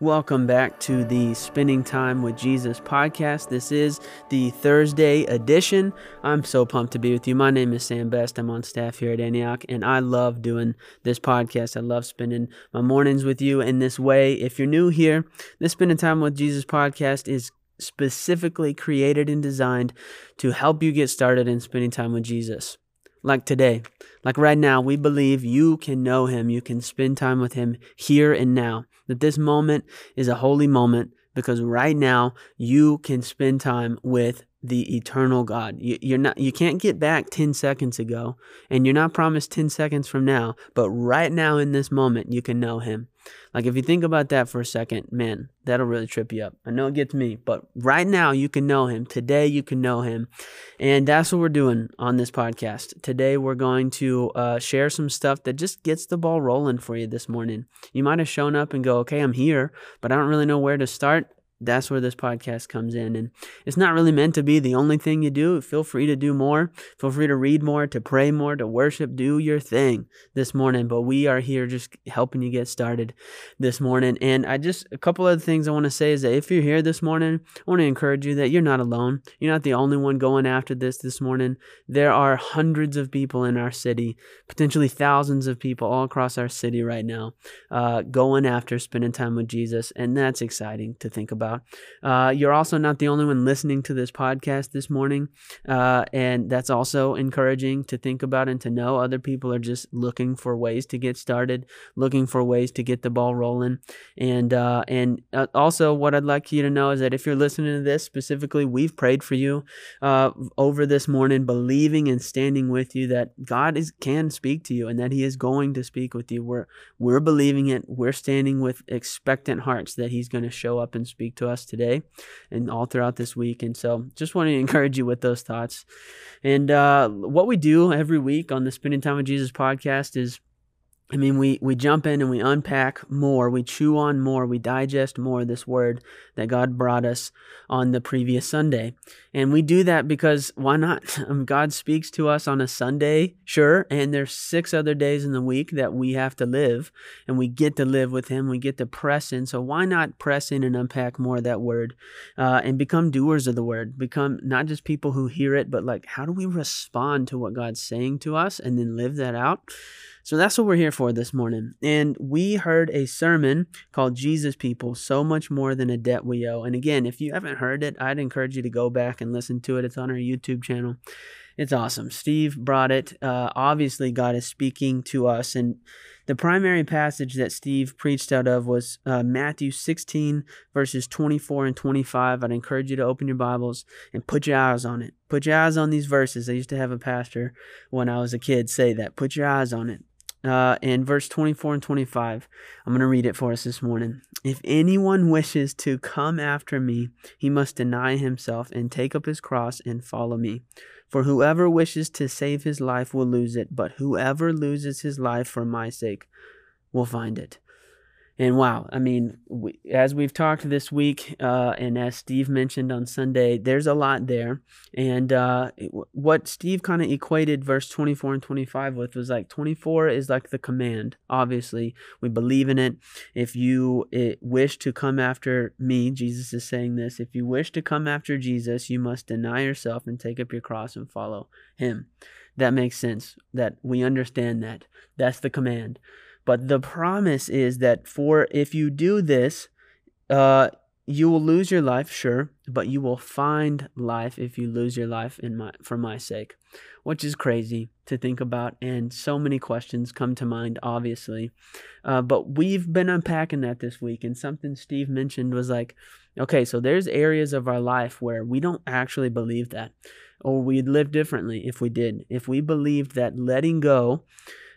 Welcome back to the Spending Time with Jesus podcast. This is the Thursday edition. I'm so pumped to be with you. My name is Sam Best. I'm on staff here at Antioch, and I love doing this podcast. I love spending my mornings with you in this way. If you're new here, this Spending Time with Jesus podcast is specifically created and designed to help you get started in spending time with Jesus like today, like right now, we believe you can know him. You can spend time with him here and now. That this moment is a holy moment because right now you can spend time with the eternal God. You, you're not you can't get back 10 seconds ago and you're not promised 10 seconds from now, but right now in this moment you can know him. Like if you think about that for a second, man, that'll really trip you up. I know it gets me, but right now you can know him. Today you can know him. And that's what we're doing on this podcast. Today we're going to uh, share some stuff that just gets the ball rolling for you this morning. You might have shown up and go, okay, I'm here, but I don't really know where to start that's where this podcast comes in. And it's not really meant to be the only thing you do. Feel free to do more. Feel free to read more, to pray more, to worship. Do your thing this morning. But we are here just helping you get started this morning. And I just, a couple other things I want to say is that if you're here this morning, I want to encourage you that you're not alone. You're not the only one going after this this morning. There are hundreds of people in our city, potentially thousands of people all across our city right now, uh, going after spending time with Jesus. And that's exciting to think about about. Uh, you're also not the only one listening to this podcast this morning, uh, and that's also encouraging to think about and to know. Other people are just looking for ways to get started, looking for ways to get the ball rolling, and uh, and uh, also what I'd like you to know is that if you're listening to this specifically, we've prayed for you uh, over this morning, believing and standing with you that God is can speak to you and that He is going to speak with you. We're we're believing it. We're standing with expectant hearts that He's going to show up and speak to us today and all throughout this week. And so just want to encourage you with those thoughts. And uh, what we do every week on the Spending Time with Jesus podcast is I mean, we, we jump in and we unpack more, we chew on more, we digest more this word that God brought us on the previous Sunday. And we do that because why not? Um, God speaks to us on a Sunday, sure, and there's six other days in the week that we have to live, and we get to live with Him, we get to press in. So why not press in and unpack more of that word uh, and become doers of the word? Become not just people who hear it, but like, how do we respond to what God's saying to us and then live that out? So that's what we're here for this morning. And we heard a sermon called Jesus People So Much More Than a Debt We Owe. And again, if you haven't heard it, I'd encourage you to go back and listen to it. It's on our YouTube channel. It's awesome. Steve brought it. Uh, obviously, God is speaking to us. And the primary passage that Steve preached out of was uh, Matthew 16, verses 24 and 25. I'd encourage you to open your Bibles and put your eyes on it. Put your eyes on these verses. I used to have a pastor when I was a kid say that. Put your eyes on it uh, in verse 24 and 25. I'm going to read it for us this morning. If anyone wishes to come after me, he must deny himself and take up his cross and follow me. For whoever wishes to save his life will lose it, but whoever loses his life for my sake will find it. And wow, I mean, we, as we've talked this week, uh, and as Steve mentioned on Sunday, there's a lot there. And uh, what Steve kind of equated verse 24 and 25 with was like 24 is like the command. Obviously, we believe in it. If you it, wish to come after me, Jesus is saying this. If you wish to come after Jesus, you must deny yourself and take up your cross and follow him. That makes sense. That we understand that. That's the command. But the promise is that for if you do this, uh, you will lose your life, sure, but you will find life if you lose your life in my for my sake, which is crazy to think about, and so many questions come to mind, obviously. Uh, but we've been unpacking that this week, and something Steve mentioned was like, okay, so there's areas of our life where we don't actually believe that, or we'd live differently if we did. If we believed that letting go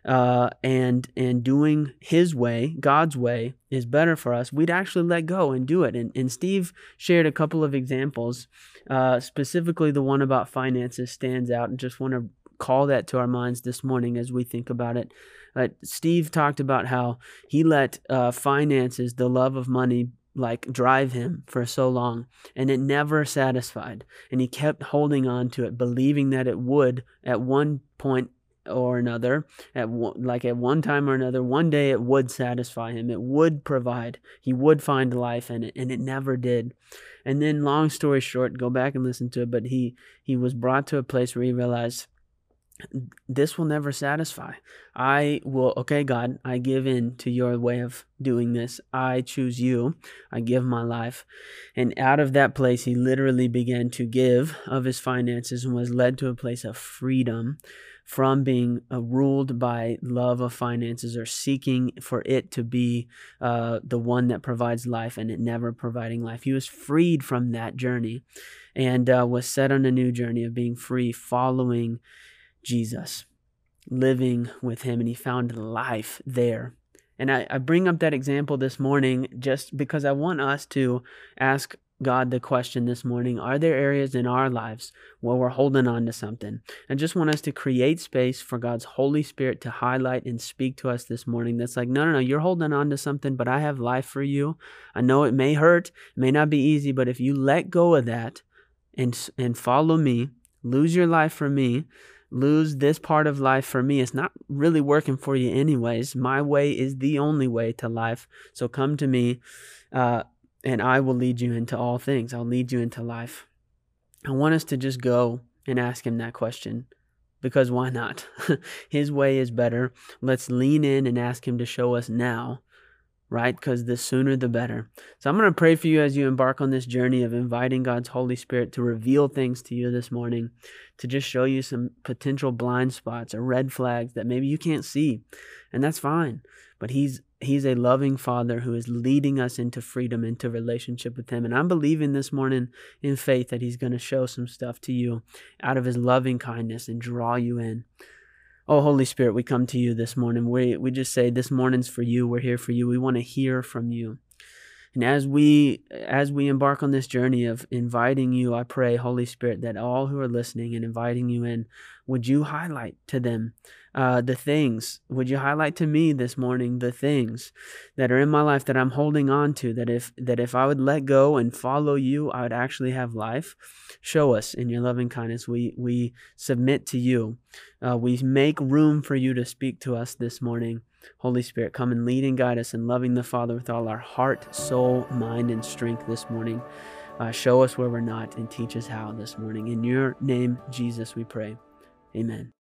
uh, and and doing His way, God's way, is better for us, we'd actually let go and do it. And and Steve shared a couple of examples, uh, specifically the one about finances stands out, and just want to call that to our minds this morning as we think about it. Uh, Steve talked about how he let uh, finances, the love of money, like drive him for so long and it never satisfied and he kept holding on to it believing that it would at one point or another, at one, like at one time or another, one day it would satisfy him. It would provide. He would find life in it, and it never did. And then, long story short, go back and listen to it. But he he was brought to a place where he realized this will never satisfy. I will, okay, God, I give in to your way of doing this. I choose you. I give my life. And out of that place, he literally began to give of his finances and was led to a place of freedom from being uh, ruled by love of finances or seeking for it to be uh, the one that provides life and it never providing life. He was freed from that journey and uh, was set on a new journey of being free, following Jesus, living with him, and he found life there. And I, I bring up that example this morning just because I want us to ask God the question this morning Are there areas in our lives where we're holding on to something? I just want us to create space for God's Holy Spirit to highlight and speak to us this morning. That's like, no, no, no, you're holding on to something, but I have life for you. I know it may hurt, it may not be easy, but if you let go of that and, and follow me, lose your life for me, lose this part of life for me. It's not really working for you, anyways. My way is the only way to life. So come to me, uh, and I will lead you into all things. I'll lead you into life. I want us to just go and ask Him that question because why not? His way is better. Let's lean in and ask Him to show us now right? Because the sooner the better. So I'm going to pray for you as you embark on this journey of inviting God's Holy Spirit to reveal things to you this morning, to just show you some potential blind spots or red flags that maybe you can't see. And that's fine. But He's He's a loving Father who is leading us into freedom, into relationship with Him. And I'm believing this morning in faith that He's going to show some stuff to you out of His loving kindness and draw you in. Oh, Holy Spirit, we come to you this morning. We, we just say, This morning's for you. We're here for you. We want to hear from you. And as we as we embark on this journey of inviting you, I pray, Holy Spirit, that all who are listening and inviting you in, would you highlight to them uh, the things? Would you highlight to me this morning the things that are in my life that I'm holding on to? That if that if I would let go and follow you, I would actually have life. Show us in your loving kindness. We we submit to you. Uh, we make room for you to speak to us this morning. Holy Spirit, come and lead and guide us in loving the Father with all our heart, soul, mind, and strength this morning. Uh, show us where we're not and teach us how this morning. In your name, Jesus, we pray. Amen.